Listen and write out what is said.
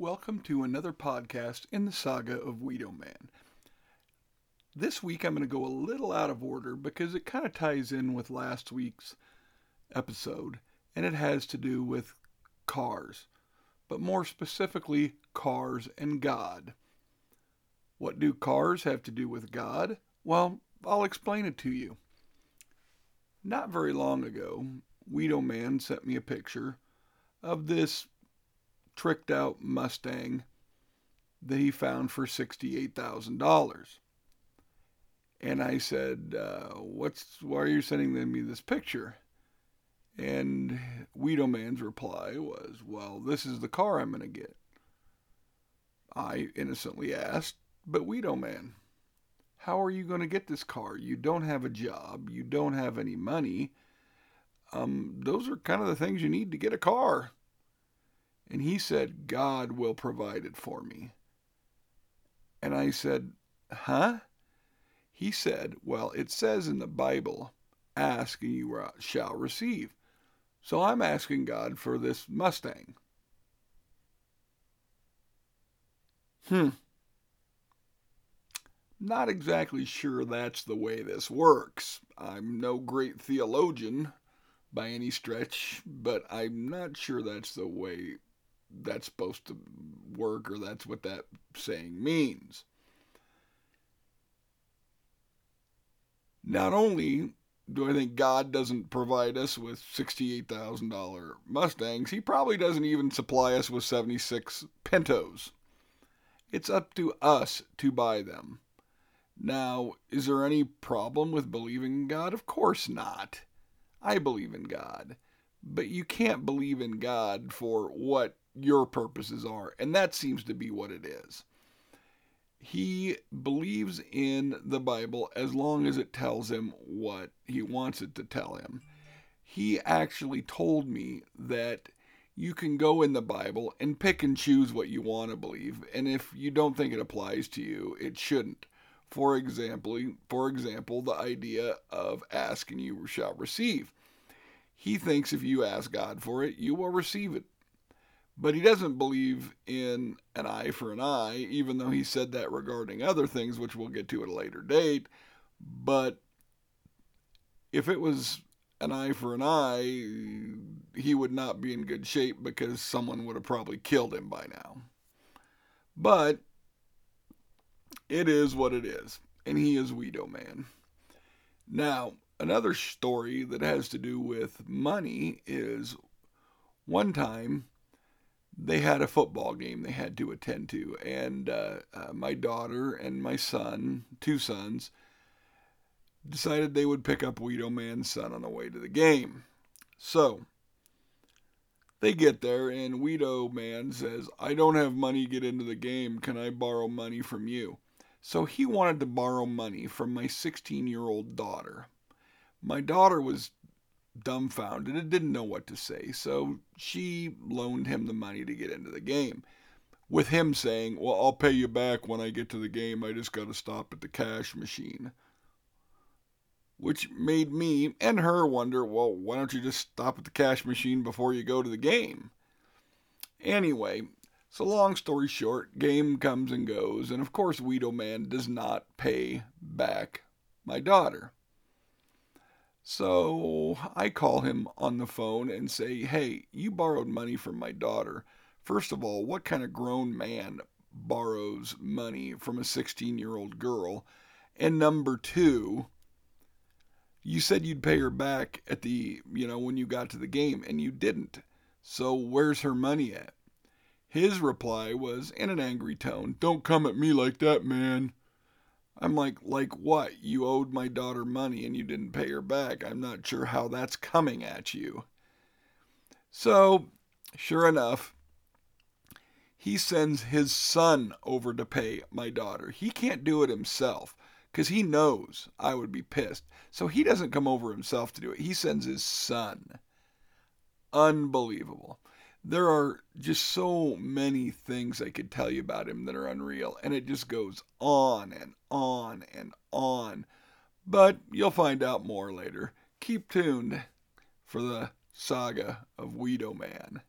Welcome to another podcast in the saga of Weedo Man. This week I'm going to go a little out of order because it kind of ties in with last week's episode, and it has to do with cars, but more specifically, cars and God. What do cars have to do with God? Well, I'll explain it to you. Not very long ago, Weedo Man sent me a picture of this tricked out Mustang that he found for $68,000. And I said, uh, "What's why are you sending me this picture?" And Weedo Man's reply was, "Well, this is the car I'm going to get." I innocently asked, "But Weedo Man, how are you going to get this car? You don't have a job, you don't have any money. Um, those are kind of the things you need to get a car." And he said, God will provide it for me. And I said, Huh? He said, Well, it says in the Bible, ask and you shall receive. So I'm asking God for this Mustang. Hmm. Not exactly sure that's the way this works. I'm no great theologian by any stretch, but I'm not sure that's the way that's supposed to work or that's what that saying means. Not only do I think God doesn't provide us with $68,000 Mustangs, He probably doesn't even supply us with 76 Pintos. It's up to us to buy them. Now, is there any problem with believing in God? Of course not. I believe in God. But you can't believe in God for what your purposes are. And that seems to be what it is. He believes in the Bible as long as it tells him what he wants it to tell him. He actually told me that you can go in the Bible and pick and choose what you want to believe, and if you don't think it applies to you, it shouldn't. For example, for example, the idea of ask and you shall receive. He thinks if you ask God for it, you will receive it. But he doesn't believe in an eye for an eye, even though he said that regarding other things, which we'll get to at a later date. But if it was an eye for an eye, he would not be in good shape because someone would have probably killed him by now. But it is what it is, and he is Weedo Man. Now, another story that has to do with money is one time they had a football game they had to attend to, and uh, uh, my daughter and my son, two sons, decided they would pick up Weedo Man's son on the way to the game. So they get there, and Weedo Man says, I don't have money to get into the game. Can I borrow money from you? So he wanted to borrow money from my 16 year old daughter. My daughter was dumbfounded and didn't know what to say, so she loaned him the money to get into the game. With him saying, Well, I'll pay you back when I get to the game, I just got to stop at the cash machine. Which made me and her wonder, Well, why don't you just stop at the cash machine before you go to the game? Anyway, so long story short, game comes and goes, and of course, Weedo Man does not pay back my daughter. So I call him on the phone and say, Hey, you borrowed money from my daughter. First of all, what kind of grown man borrows money from a 16 year old girl? And number two, you said you'd pay her back at the, you know, when you got to the game, and you didn't. So where's her money at? His reply was in an angry tone, Don't come at me like that, man. I'm like, like what? You owed my daughter money and you didn't pay her back. I'm not sure how that's coming at you. So, sure enough, he sends his son over to pay my daughter. He can't do it himself because he knows I would be pissed. So he doesn't come over himself to do it. He sends his son. Unbelievable there are just so many things I could tell you about him that are unreal, and it just goes on and on and on. But you'll find out more later. Keep tuned for the saga of Weedo Man.